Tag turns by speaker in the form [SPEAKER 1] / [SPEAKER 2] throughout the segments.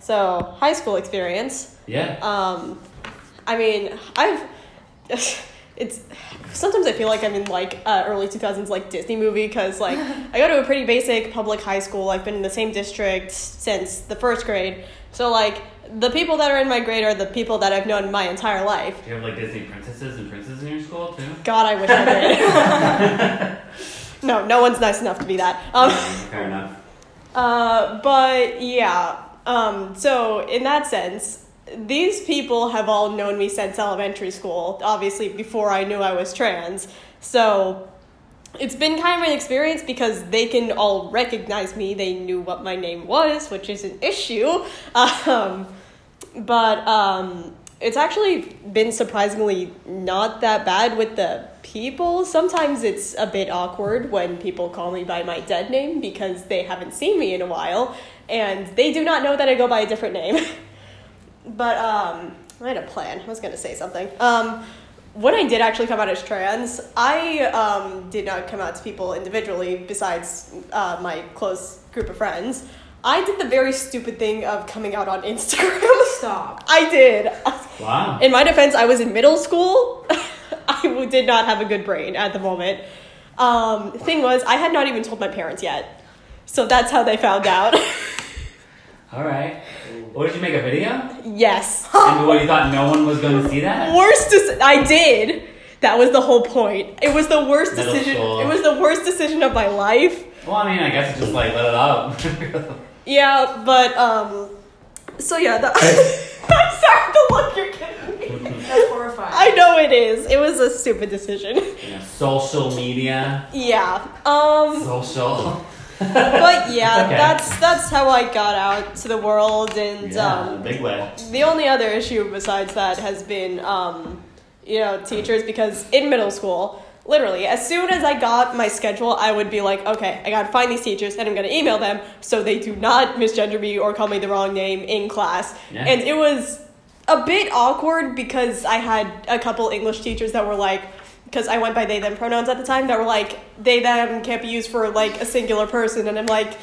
[SPEAKER 1] So high school experience.
[SPEAKER 2] Yeah.
[SPEAKER 1] Um, I mean, I've. It's sometimes I feel like I'm in like uh, early 2000s like Disney movie because like I go to a pretty basic public high school. I've been in the same district since the first grade. So like the people that are in my grade are the people that I've known my entire life.
[SPEAKER 2] Do you have like Disney princesses and princes in your school too?
[SPEAKER 1] God, I wish I did. no, no one's nice enough to be that. Um,
[SPEAKER 2] Fair enough.
[SPEAKER 1] Uh, but yeah. Um, so in that sense, these people have all known me since elementary school. Obviously, before I knew I was trans. So it's been kind of an experience because they can all recognize me. They knew what my name was, which is an issue. Um, but um, it's actually been surprisingly not that bad with the people. Sometimes it's a bit awkward when people call me by my dead name because they haven't seen me in a while and they do not know that I go by a different name. but um, I had a plan. I was going to say something. Um, when I did actually come out as trans, I um, did not come out to people individually besides uh, my close group of friends. I did the very stupid thing of coming out on Instagram.
[SPEAKER 3] Stop.
[SPEAKER 1] I did.
[SPEAKER 2] Wow.
[SPEAKER 1] In my defense, I was in middle school. I did not have a good brain at the moment. Um, thing was, I had not even told my parents yet. So that's how they found out.
[SPEAKER 2] All right. What did you make a video?
[SPEAKER 1] yes.
[SPEAKER 2] and what you thought no one was going to see that?
[SPEAKER 1] worst dec- I did. That was the whole point. It was the worst
[SPEAKER 2] Middle
[SPEAKER 1] decision.
[SPEAKER 2] school.
[SPEAKER 1] It was the worst decision of my life.
[SPEAKER 2] Well, I mean, I guess it's just like let it out.
[SPEAKER 1] Yeah, but um, so yeah. The- I'm sorry the look you're giving me.
[SPEAKER 3] That's horrifying.
[SPEAKER 1] I know it is. It was a stupid decision.
[SPEAKER 2] you know, social media,
[SPEAKER 1] yeah. Um.
[SPEAKER 2] social.
[SPEAKER 1] But yeah,
[SPEAKER 2] Okay.
[SPEAKER 1] that's that's how I got out to the world, and
[SPEAKER 2] yeah,
[SPEAKER 1] um,
[SPEAKER 2] big way.
[SPEAKER 1] the only other issue besides that has been, um, you know, teachers because in middle school, literally, as soon as I got my schedule, I would be like, okay, I gotta find these teachers and I'm gonna email them so they do not misgender me or call me the wrong name in class.
[SPEAKER 2] Yeah.
[SPEAKER 1] And it was a bit awkward because I had a couple English teachers that were like, because I went by they them pronouns at the time that were like they them can't be used for like a singular person and I'm like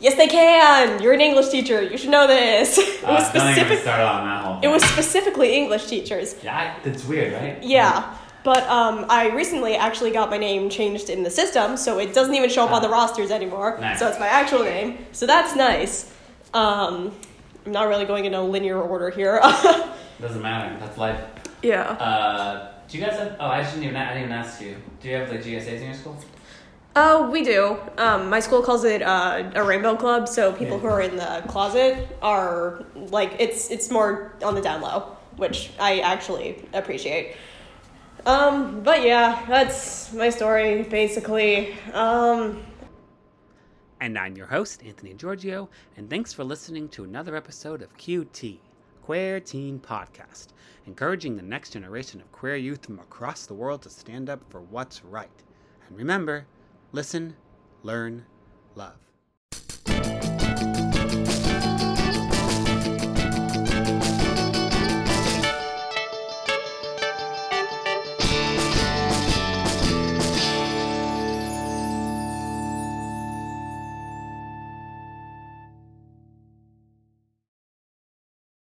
[SPEAKER 1] yes they can you're an English teacher you should know this it
[SPEAKER 2] Uh,
[SPEAKER 1] was specific
[SPEAKER 2] start on that whole.
[SPEAKER 1] it was specifically English teachers
[SPEAKER 2] Yeah, that's weird, right?
[SPEAKER 1] yeah but um, I recently actually got my name changed in the system so it doesn't even show up on the rosters anymore
[SPEAKER 2] Nice.
[SPEAKER 1] so it's my actual name so that's nice um, I'm not really going in a linear order here
[SPEAKER 2] Doesn't matter. That's life.
[SPEAKER 1] yeah
[SPEAKER 2] Uh, do you guys have? Oh, I didn't even. I didn't even ask you. Do you have like GSAs in your school?
[SPEAKER 1] Oh, we do. Um, my school calls it uh, a rainbow club, so people
[SPEAKER 2] Yeah.
[SPEAKER 1] who are in the closet are like it's it's more on the down low, which I actually appreciate. Um, but yeah, that's my story basically. Um,
[SPEAKER 4] And I'm your host, Anthony Giorgio, and thanks for listening to another episode of QT, Queer Teen Podcast, encouraging the next generation of queer youth from across the world to stand up for what's right. And remember, listen, learn, love.